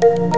வணக்கம்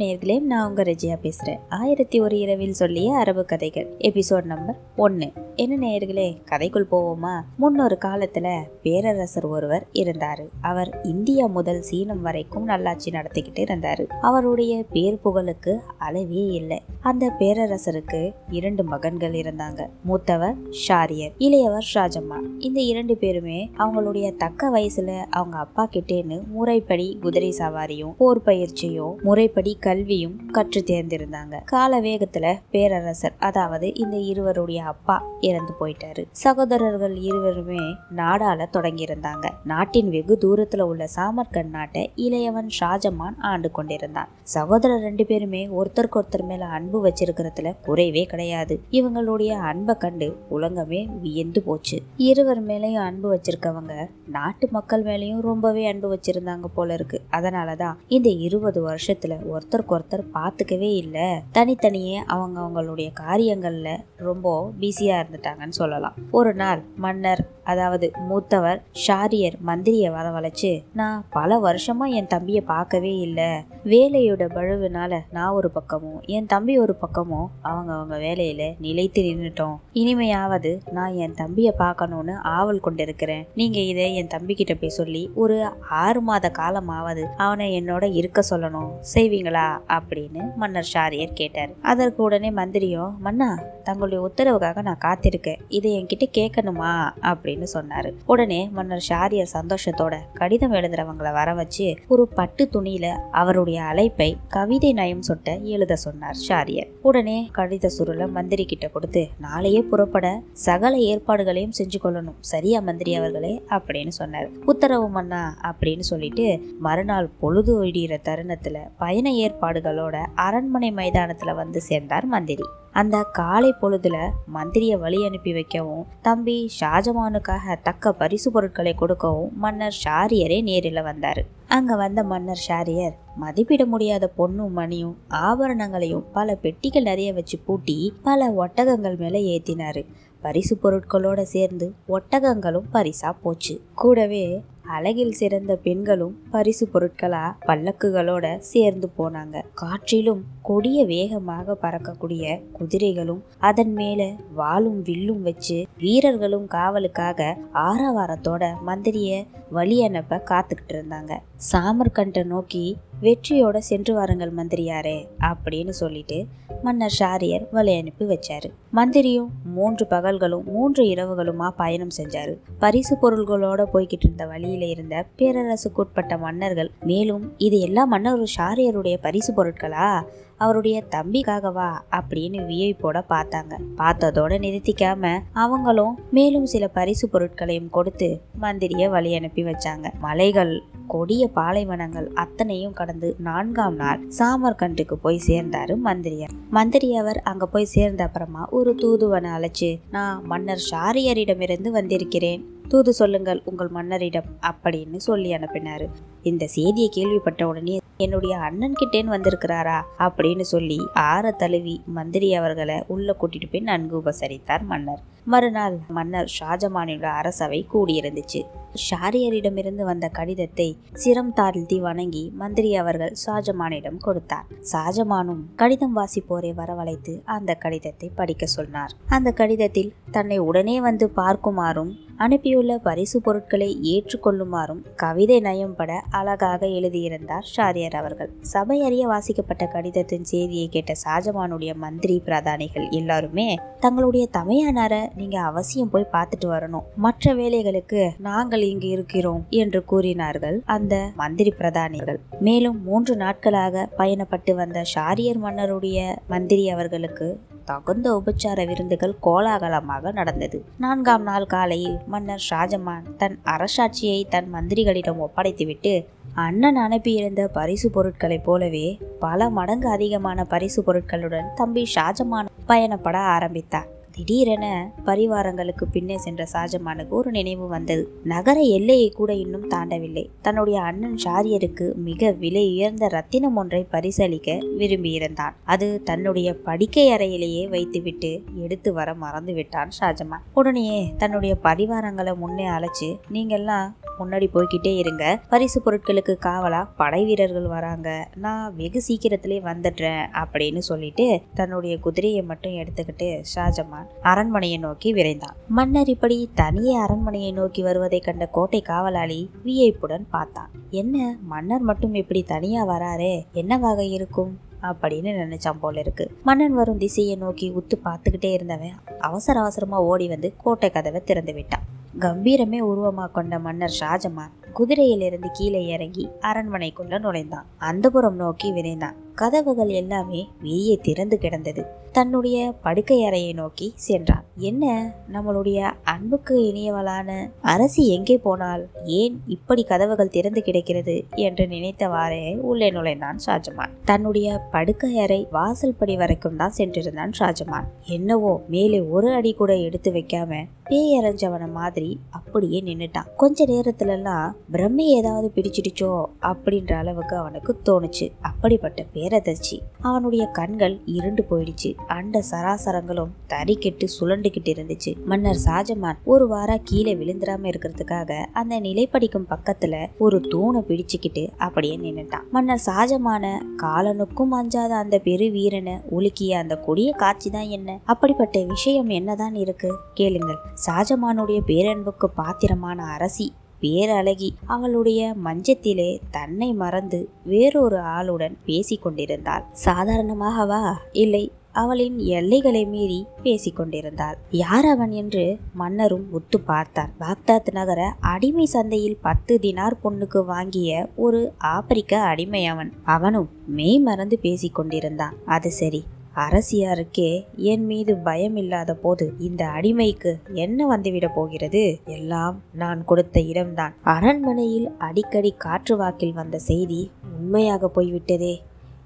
நேர்களே நான் உங்க ரஜியா பேசுறேன். ஆயிரத்தி ஒரு இரவில் சொல்லிய அரபு கதைகள். எபிசோட் நம்பர் ஒன்று என்ன நேயர்களே கதைக்குள் போவோமா? முன்னொரு காலத்துல பேரரசர் ஒருவர் இருந்தாரு. அவர் இந்தியா முதல் சீனம் வரைக்கும் நல்லாட்சி நடத்திக்கிட்டு இருந்தாரு. அவருடைய பேர் புகழுக்கு அளவே இல்லை. அந்த பேரரசருக்கு இரண்டு மகன்கள் இருந்தாங்க. மூத்தவர் ஷாரியர் இளையவர் ஷாஜம்மா. இந்த இரண்டு பேருமே அவங்களுடைய தக்க வயசுல அவங்க அப்பா கிட்டேன்னு முறைப்படி குதிரை சவாரியும் போர் பயிற்சியும் முறைப்படி கல்வியும் கற்று தேர்ந்திருந்தாங்க. கால வேகத்துல பேரரசர் அதாவது இந்த இருவருடைய அப்பா இறந்து போயிட்டாரு. சகோதரர்கள் இருவருமே நாடால தொடங்கியிருந்தாங்க. நாட்டின் வெகு தூரத்துல உள்ள சாமர்கண்ட் நாட்டை இளையவன் ஷாஜமான் ஆண்டு கொண்டிருந்தான். சகோதரர் ரெண்டு பேருமே ஒருத்தருக்கு ஒருத்தர் மேல அன்பு வச்சிருக்கிறதுல குறைவே கிடையாது. இவங்களுடைய அன்பை கண்டு உலகமே வியந்து போச்சு. இருவர் மேலேயும் அன்பு வச்சிருக்கவங்க நாட்டு மக்கள் மேலேயும் ரொம்பவே அன்பு வச்சிருந்தாங்க போல இருக்கு. அதனாலதான் இந்த இருபது வருஷத்துல ஒருத்தருக்கு ஒருத்தர் பார்த்துக்கவே இல்லை. தனித்தனியே அவங்க அவங்களுடைய காரியங்கள்ல ரொம்ப பிஸியா இருந்துட்டாங்கன்னு சொல்லலாம். ஒரு நாள் மன்னர் அதாவது மூத்தவர் ஷாரியர் மந்திரியை வரவழைச்சு நான் பல வருஷமா என் தம்பியை பார்க்கவே இல்லை. வேலையோட பழுவினால நான் ஒரு பக்கமும் என் தம்பி ஒரு பக்கமும் அவங்க அவங்க வேலையில நிலைத்து நின்றுட்டோம் இனிமையாவது நான் என் தம்பியை பார்க்கணும்னு ஆவல் கொண்டிருக்கிறேன். நீங்க இதை என் தம்பி கிட்ட போய் சொல்லி ஒரு ஆறு மாத காலமாவது அவனை என்னோட இருக்க சொல்லணும். செய்வீங்களா? அப்படின்னு மன்னர் ஷாரியர் கேட்டார். அதற்கு உடனே மந்திரியும் மன்னா தங்களுடைய உத்தரவுக்காக நான் காத்திருக்கேன் இதை என்கிட்ட கேட்கணுமா? அப்படின்னு சொன்னாரு. உடனே மன்னர் ஷாரியர் சந்தோஷத்தோட கடிதம் எழுதுறவங்களை வர வச்சு ஒரு பட்டு துணியில அவருடைய அழைப்பை கவிதை நயம் சொட்ட எழுத சொன்னார் ஷாரியர் உடனே கடித சுருளை மந்திரி கிட்ட கொடுத்து நாளையே புறப்பட சகல ஏற்பாடுகளையும் செஞ்சு கொள்ளணும். சரியா மந்திரி அவர்களே? அப்படின்னு சொன்னார். உத்தரவு மன்னா அப்படின்னு சொல்லிட்டு மறுநாள் பொழுது விடிகிற தருணத்துல பயண ஏற்பாடுகளோட அரண்மனை மைதானத்துல வந்து சேர்ந்தார் மந்திரி. அந்த காலை பொழுதுல மந்திரியை வழி அனுப்பி வைக்கவும் தம்பி ஷாஜமானுக்காக தக்க பரிசு பொருட்களை கொடுக்கவும் மன்னர் ஷாரியரே நேரில் வந்தார். அங்க வந்த மன்னர் ஷாரியர் மதிப்பிட முடியாத பொண்ணும் மணியும் ஆபரணங்களையும் பல பெட்டிகள் நிறைய வச்சு பூட்டி பல ஒட்டகங்கள் மேல ஏத்தினாரு. பரிசு பொருட்களோட சேர்ந்து ஒட்டகங்களும் பரிசா போச்சு. கூடவே அழகில் சிறந்த பெண்களும் பரிசு பொருட்களா பல்லக்குகளோட சேர்ந்து போனாங்க. காற்றிலும் கொடிய வேகமாக பறக்கக்கூடிய குதிரைகளும் அதன் மேல வாளும் வில்லும் வச்சு வீரர்களும் காவலுக்காக ஆரவாரத்தோட மந்திரிய வழி அனுப்ப காத்துக்கிட்டு இருந்தாங்க. சாமர்கண்டை நோக்கி வெற்றியோட சென்று வாருங்கள் மந்திரியாரே அப்படின்னு சொல்லிட்டு மன்னர் ஷாரியர் வழி அனுப்பி வச்சாரு. மந்திரியும் மூன்று பகல்களும் மூன்று இரவுகளுமா பயணம் செஞ்சாரு. பரிசு பொருள்களோட போய்கிட்டு இருந்த வழியில இருந்த பேரரசுக்குட்பட்ட மன்னர்கள் மேலும் இது எல்லாம் மன்னர் ஷாரியருடைய பரிசு பொருட்களா? அவருடைய தம்பிக்காகவா? அப்படின்னு வியப்போட பார்த்தாங்க. பார்த்ததோட நிறுத்திக்காம அவங்களும் மேலும் சில பரிசு பொருட்களையும் கொடுத்து மந்திரிய வழி அனுப்பி வச்சாங்க. மலைகள் கொடிய பாலைவனங்கள் அத்தனையும் கடந்து நான்காம் நாள் சாமர்கண்டுக்கு போய் சேர்ந்தாரு மந்திரியர். மந்திரி அவர் அங்க போய் சேர்ந்த அப்புறமா ஒரு தூதுவனை அழைச்சு நான் மன்னர் ஷாரியரிடமிருந்து வந்திருக்கிறேன். தூது சொல்லுங்கள் உங்கள் மன்னரிடம் அப்படின்னு சொல்லி அனுப்பினாரு. இந்த செய்தியை கேள்விப்பட்ட உடனே என்னுடைய அண்ணன் கிட்டேன்னு வந்திருக்கிறாரா அப்படின்னு சொல்லி ஆற தழுவி மந்திரி அவர்களை உள்ள கூட்டிட்டு போய் நன்கு உபசரித்தார் மன்னர். மறுநாள் மன்னர் ஷாஜமானியோட அரசவை கூடியிருந்துச்சு. ஷாரியரிடமிருந்து வந்த கடிதத்தை சிரம் தாழ்த்தி வணங்கி மந்திரி அவர்கள் ஷாஜமானிடம் கொடுத்தார். ஷாஜமானும் கடிதம் வாசிப்போரை வரவழைத்து அந்த கடிதத்தை படிக்க சொன்னார். அந்த கடிதத்தில் தன்னை உடனே வந்து பார்க்குமாறும் அனுப்பியுள்ள பரிசு பொருட்களை ஏற்றுக்கொள்ளுமாறும் கவிதை நயம்பட அழகாக எழுதியிருந்தார் ஷாரியர் அவர்கள். சபை அறிய வாசிக்கப்பட்ட கடிதத்தின் செய்தியை கேட்ட ஷாஜமானுடைய மந்திரி பிரதானிகள் எல்லாருமே தங்களுடைய தமையானார நீங்க அவசியம் போய் பார்த்துட்டு வரணும். மற்ற வேலைகளுக்கு நாங்கள் இங்கு இருக்கிறோம் என்று கூறினார்கள் அந்த மந்திரி பிரதானிகள். மேலும் மூன்று நாட்களாக பயணப்பட்டு வந்த ஷாரியர் மன்னருடைய மந்திரி அவர்களுக்கு தகுந்த உபச்சார விருந்துகள் கோலாகலமாக நடந்தது. நான்காம் நாள் காலையில் மன்னர் ஷாஜமான் தன் அரசாட்சியை தன் மந்திரிகளிடம் ஒப்படைத்துவிட்டு அண்ணன் அனுப்பியிருந்த பரிசு பொருட்களைப் போலவே பல மடங்கு அதிகமான பரிசு பொருட்களுடன் தம்பி ஷாஜமான் பயணப்பட ஆரம்பித்தார். திடீரென பரிவாரங்களுக்கு பின்னே சென்ற ஷாஜமானுக்கு ஒரு நினைவு வந்தது. நகர எல்லையை கூட இன்னும் தாண்டவில்லை. தன்னுடைய அண்ணன் ஷாரியருக்கு மிக விலை உயர்ந்த ரத்தினம் ஒன்றை பரிசளிக்க விரும்பியிருந்தான். அது தன்னுடைய படிக்கை அறையிலேயே வைத்துவிட்டு எடுத்து வர மறந்து விட்டான் ஷாஜமான். உடனேயே தன்னுடைய பரிவாரங்களை முன்னே அழைச்சு நீங்கள்லாம் முன்னாடி போய்கிட்டே இருங்க. பரிசு பொருட்களுக்கு காவலா? படை வீரர்கள் வராங்க. நான் வெகு சீக்கிரத்திலே வந்துடுறேன் அப்படின்னு சொல்லிட்டு தன்னுடைய குதிரையை மட்டும் எடுத்துக்கிட்டு ஷாஜமான் அரண்மனையை நோக்கி விரைந்தான். மன்னர் இப்படி தனியே அரண்மனையை நோக்கி வருவதை கண்ட கோட்டை காவலாளி வியப்புடன் பார்த்தான். என்ன மன்னர் மட்டும் இப்படி தனியா வராரே? என்னவாக இருக்கும்? அப்படின்னு நினைச்சான் போல இருக்கு. மன்னன் வரும் திசையை நோக்கி உத்து பார்த்துக்கிட்டே இருந்தவன் அவசர அவசரமா ஓடி வந்து கோட்டை கதவை திறந்து விட்டான். கம்பீரமே உருவமாக கொண்ட மன்னர் ஷாஜமான் குதிரையிலிருந்து கீழே இறங்கி அரண்மனைக்குள்ள நுழைந்தான். அந்தபுரம் நோக்கி விரைந்தான். கதவுகள் எல்லாமே வெளியே திறந்து கிடந்தது. தன்னுடைய படுக்கை அறையை நோக்கி சென்றான். என்ன? நம்மளுடைய அன்புக்கு இனியவளான அரசி எங்கே போனால் ஏன் இப்படி கதவுகள் திறந்து கிடக்கிறது? என்று நினைத்தவாறே உள்ளே நுழைந்தான் ஷாஜமான். தன்னுடைய படுக்கை அறை வாசல் படி வரைக்கும் தான் சென்றிருந்தான் ஷாஜமான். என்னவோ மேலே ஒரு அடி கூட எடுத்து வைக்காம பேயரைஞ்சவன மாதிரி அப்படியே நின்னுட்டான். கொஞ்ச நேரத்துலலாம் பிரம்மை ஏதாவது பிடிச்சிடுச்சோ அப்படின்ற அளவுக்கு அவனுக்கு தோணுச்சு. அப்படிப்பட்ட பேர் பேரதிர்ச்சி அவனுடைய கண்கள் இருண்டு போயிடுச்சு. அண்ட சராசரங்களும் தறிக்கெட்டு சுழண்டுகிட்டு இருந்துச்சு. மன்னர் ஷாஜமான் ஒரு வாரம் கீழே விழுந்துடாம இருக்கிறதுக்காக அந்த நிலைப்படிக்கும் பக்கத்துல ஒரு தூணை பிடிச்சுக்கிட்டு அப்படியே நின்னுட்டான். மன்னர் ஷாஜமான காலனுக்கும் அஞ்சாத அந்த பெரு வீரனை உலுக்கிய அந்த கொடிய காட்சி தான் என்ன? அப்படிப்பட்ட விஷயம் என்னதான் இருக்கு? கேளுங்கள். ஷாஜமானுடைய பேரன்புக்கு பாத்திரமான அரசி பேரழகி அவளுடைய மஞ்சத்திலே தன்னை மறந்து வேறொரு ஆளுடன் பேசிக் கொண்டிருந்தாள் சாதாரணமாகவா இல்லை அவளின் எல்லைகளை மீறி பேசிக்கொண்டிருந்தாள். யார் அவன் என்று மன்னரும் உத்து பார்த்தார் பாக்தாத் நகர அடிமை சந்தையில் பத்து தினார் பொண்ணுக்கு வாங்கிய ஒரு ஆப்பிரிக்க அடிமை அவன் அவனும் மெய் மறந்து பேசிக் கொண்டிருந்தான் அது சரி அரசியாருக்கே என் மீது பயம் இல்லாத போது இந்த அடிமைக்கு என்ன வந்துவிட போகிறது? எல்லாம் நான் கொடுத்த இடம்தான். அரண்மனையில் அடிக்கடி காற்று வாக்கில் வந்த செய்தி உண்மையாக போய்விட்டதே.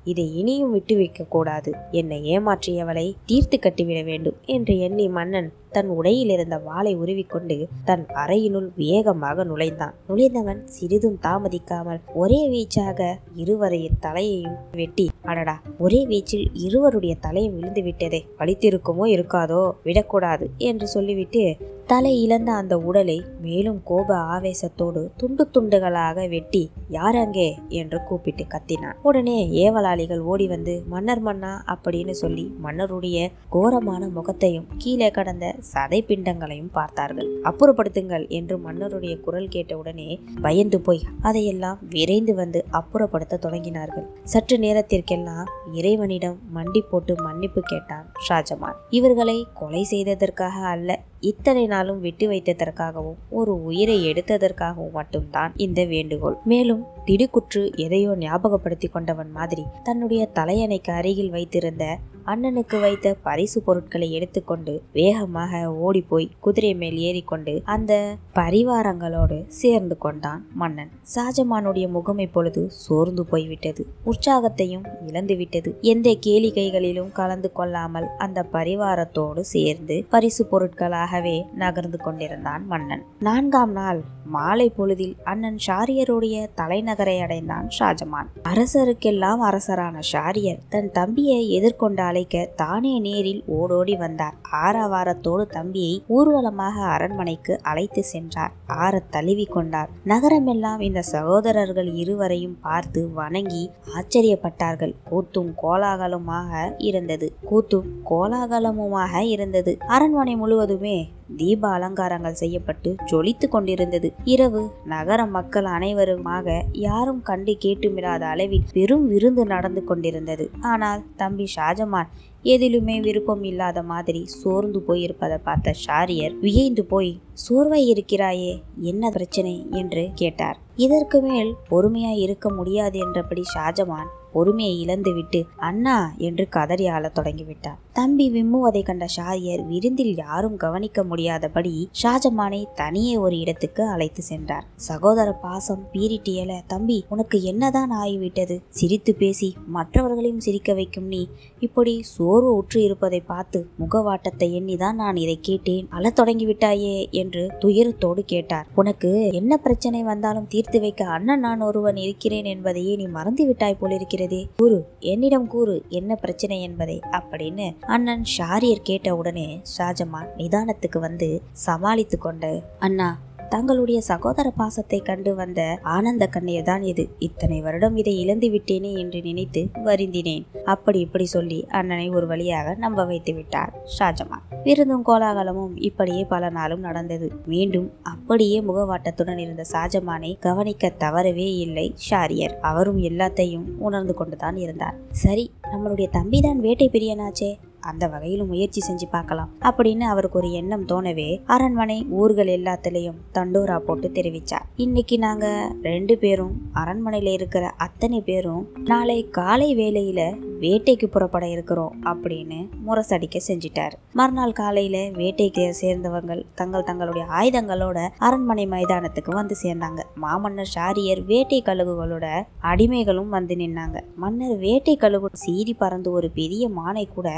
இதை இனியும் விட்டு வைக்க கூடாது. என்னை ஏமாற்றியவளை தீர்த்து கட்டிவிட வேண்டும் என்று எண்ணி மன்னன் தன் உடையில் இருந்த வாளை உருவிக்கொண்டு தன் அறையினுள் வேகமாக நுழைந்தான். நுழைந்தவன் சிறிதும் தாமதிக்காமல் ஒரே வீச்சாக இருவரையின் தலையையும் வெட்டி அடடா ஒரே வீச்சில் இருவருடைய தலையும் விழுந்து விட்டதே. வலித்திருக்குமோ இருக்காதோ விடக்கூடாது என்று சொல்லிவிட்டு தலை இழந்த அந்த உடலை மேலும் கோப ஆவேசத்தோடு துண்டு துண்டுகளாக வெட்டி யார் அங்கே? என்று கூப்பிட்டு கத்தினான். உடனே ஏவலாளிகள் ஓடி வந்து மன்னர் மன்னா அப்படின்னு சொல்லி மன்னருடைய கோரமான முகத்தையும் கீழே கடந்த சதை பிண்டங்களையும் பார்த்தார்கள். அப்புறப்படுத்துங்கள் என்று மன்னருடைய குரல் கேட்டவுடனே பயந்து போய் அதையெல்லாம் விரைந்து வந்து அப்புறப்படுத்த தொடங்கினார்கள். சற்று நேரத்திற்கெல்லாம் இறைவனிடம் மண்டி போட்டு மன்னிப்பு கேட்டான் ஷாஜமான். இவர்களை கொலை செய்ததற்காக அல்ல இத்தனை நாளும் விட்டு வைத்ததற்காகவும் ஒரு உயிரை எடுத்ததற்காகவும் மட்டும்தான் இந்த வேண்டுகோள். மேலும் திடுக்குற்று எதையோ ஞாபகப்படுத்தி கொண்டவன் மாதிரி தன்னுடைய தலையணைக்கு அருகில் வைத்திருந்த அண்ணனுக்கு வைத்த பரிசு பொருட்களை எடுத்துக்கொண்டு வேகமாக ஓடிப்போய் குதிரை மேல் ஏறிக்கொண்டு அந்த பரிவாரங்களோடு சேர்ந்து கொண்டான் மன்னன். ஷாஜமானுடைய முகம் இப்பொழுது சோர்ந்து போய்விட்டது. உற்சாகத்தையும் இழந்துவிட்டது எந்த கேளிக்கைகளிலும் கலந்து கொள்ளாமல் அந்த பரிவாரத்தோடு சேர்ந்து பரிசு பொருட்களாக நகர்ந்து கொண்டிருந்தான் மன்னன். நான்காம் நாள் மாலை பொழுதில் அண்ணன் ஷாரியருடைய தலைநகரை அடைந்தான் ஷாஜமான். அரசருக்கெல்லாம் அரசரான ஷாரியர் தன் தம்பியை எதிர்கொண்டு அழைக்க தானே நேரில் ஓடோடி வந்தார். ஆரவாரத்தோடு தம்பியை ஊர்வலமாக அரண்மனைக்கு அழைத்து சென்றார். ஆற தழுவி கொண்டார். நகரமெல்லாம் இந்த சகோதரர்கள் இருவரையும் பார்த்து வணங்கி ஆச்சரியப்பட்டார்கள். கூத்தும் கோலாகலமாக இருந்தது. கூத்தும் கோலாகலமுமாக இருந்தது. அரண்மனை முழுவதுமே தீப அலங்காரங்கள் செய்யப்பட்டு ஜொலித்து கொண்டிருந்தது. இரவு நகர மக்கள் அனைவருமாக யாரும் கண்டு கேட்டுமிராத அளவில் பெரும் விருந்து நடந்து கொண்டிருந்தது. ஆனால் தம்பி ஷாஜமான் எதிலுமே விருப்பம் இல்லாத மாதிரி சோர்ந்து போயிருப்பதை பார்த்த ஷாரியர் வியைந்து போய் சோர்வாய் இருக்கிறாயே என்ன பிரச்சனை? என்று கேட்டார். இதற்கு மேல் பொறுமையாய் இருக்க முடியாது என்றபடி ஷாஜமான் பொறுமையை இழந்துவிட்டு அண்ணா என்று கதறி ஆளத் தொடங்கிவிட்டார். தம்பி விம்முவதை கண்ட ஷாரியர் விருந்தில் யாரும் கவனிக்க முடியாதபடி ஷாஜமானை தனியே ஒரு இடத்துக்கு அழைத்து சென்றார். சகோதர பாசம் பீரிட்டியல தம்பி உனக்கு என்னதான் ஆகிவிட்டது? சிரித்து பேசி மற்றவர்களையும் சிரிக்க வைக்கும் நீ. இப்படி சோர்வு உற்று இருப்பதை பார்த்து முகவாட்டத்தை எண்ணிதான் நான் இதை கேட்டேன். அழத் தொடங்கிவிட்டாயே? என்று துயரத்தோடு கேட்டார். உனக்கு என்ன பிரச்சனை வந்தாலும் தீர்த்து வைக்க அண்ணன் நான் ஒருவன் இருக்கிறேன் என்பதையே நீ மறந்துவிட்டாய் போலிருக்கிறதே. கூறு என்னிடம் கூறு என்ன பிரச்சனை என்பதை? அப்படின்னு அண்ணன் ஷாரியர் கேட்ட உடனே ஷாஜமான் நிதானத்துக்கு வந்து சமாளித்து கொண்டு அண்ணா தங்களுடைய சகோதர பாசத்தை கண்டு வந்த ஆனந்த கண்ணீர் தான் இது. இத்தனை வருடம் இதை இழந்து விட்டேனே என்று நினைத்து வருந்தினேன். அப்படி இப்படி சொல்லி அண்ணனை ஒரு வழியாக நம்ப வைத்து விட்டார் ஷாஜமான். விருந்தும் கோலாகலமும் இப்படியே பல நாளும் நடந்தது. மீண்டும் அப்படியே முகவாட்டத்துடன் இருந்த ஷாஜமானை கவனிக்க தவறவே இல்லை ஷாரியர். அவரும் எல்லாத்தையும் உணர்ந்து கொண்டுதான் இருந்தார். சரி நம்மளுடைய தம்பிதான் வேட்டை பிரியனாச்சே. அந்த வகையிலும் முயற்சி செஞ்சு பார்க்கலாம் அப்படின்னு அவருக்கு ஒரு எண்ணம் தோணவே அரண்மனை ஊர்கள் எல்லாத்துலேயும் தண்டோரா போட்டு தெரிவிச்சார். இன்னைக்கு நாங்க ரெண்டு பேரும் அரண்மனையில இருக்கிற அத்தனை பேரும் நாளை காலை வேளையில வேட்டைக்கு புறப்பட இருக்கிறோம் அப்படின்னு முரசடிக்க செஞ்சிட்டார். மறுநாள் காலையில வேட்டைக்கு சேர்ந்தவங்கள் தங்கள் தங்களுடைய ஆயுதங்களோட அரண்மனை மைதானத்துக்கு வந்து சேர்ந்தாங்க. மாமன்னர் ஷாரியர் வேட்டை கழுகுகளோட அடிமைகளும் வந்து நின்னாங்க. மன்னர் வேட்டை கழுகு சீறி பறந்து ஒரு பெரிய மானை கூட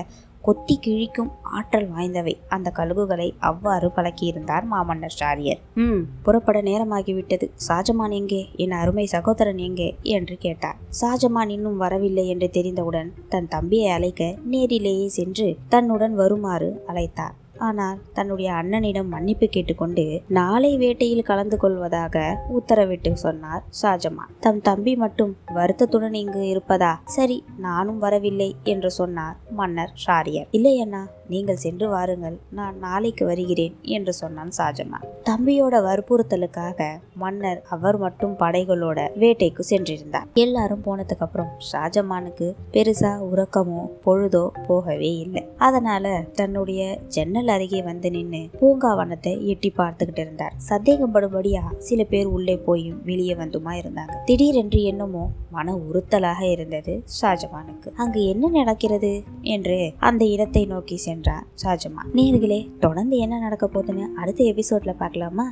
கொத்தி கிழிக்கும் ஆற்றல் வாய்ந்தவை. அந்த கழுகுகளை அவ்வாறு பழக்கியிருந்தார் மாமன்னர் ஷாரியர் ம். புறப்பட நேரமாகிவிட்டது. ஷாஜமான் எங்கே? என் அருமை சகோதரன் எங்கே? என்று கேட்டார். ஷாஜமான் இன்னும் வரவில்லை என்று தெரிந்தவுடன் தன் தம்பியை அழைக்க நேரிலேயே சென்று தன்னுடன் வருமாறு அழைத்தார். ஆனால் தன்னுடைய அண்ணனிடம் மன்னிப்பு கேட்டுக்கொண்டு நாளை வேட்டையில் கலந்து கொள்வதாக உத்தரவிட்டு சொன்னார் ஷாஜமான். தம் தம்பி மட்டும் வருத்தத்துடன் இங்கு இருப்பதா? சரி நானும் வரவில்லை என்று சொன்னார் மன்னர் ஷாரியர் இல்லை அண்ணா நீங்கள் சென்று வாருங்கள் நான் நாளைக்கு வருகிறேன் என்று சொன்னான் ஷாஜமான் தம்பியோட வற்புறுத்தலுக்காக மன்னர் அவர் மட்டும் படைகளோட வேட்டைக்கு சென்றிருந்தார். எல்லாரும் போனதுக்கு அப்புறம் ஷாஜமானுக்கு பெருசா உறக்கமோ பொழுதோ போகவே இல்லை. அதனால தன்னுடைய ஜன்னல் அருகே வந்து நின்று பூங்காவனத்தை எட்டி பார்த்துக்கிட்டு இருந்தார். சந்தேகப்படும்படியா சில பேர் உள்ளே போயும் வெளியே வந்துமா இருந்தாங்க. திடீரென்று என்னமோ மன உறுத்தலாக இருந்தது ஷாஜமானுக்கு அங்கு என்ன நடக்கிறது? என்று அந்த இடத்தை நோக்கி என்றார் ஷாஜமா நேர்களே தொடர்ந்து என்ன நடக்க போகுதுன்னு அடுத்த எபிசோட்ல பார்க்கலாமா?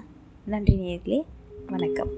நன்றி நேர்களே வணக்கம்.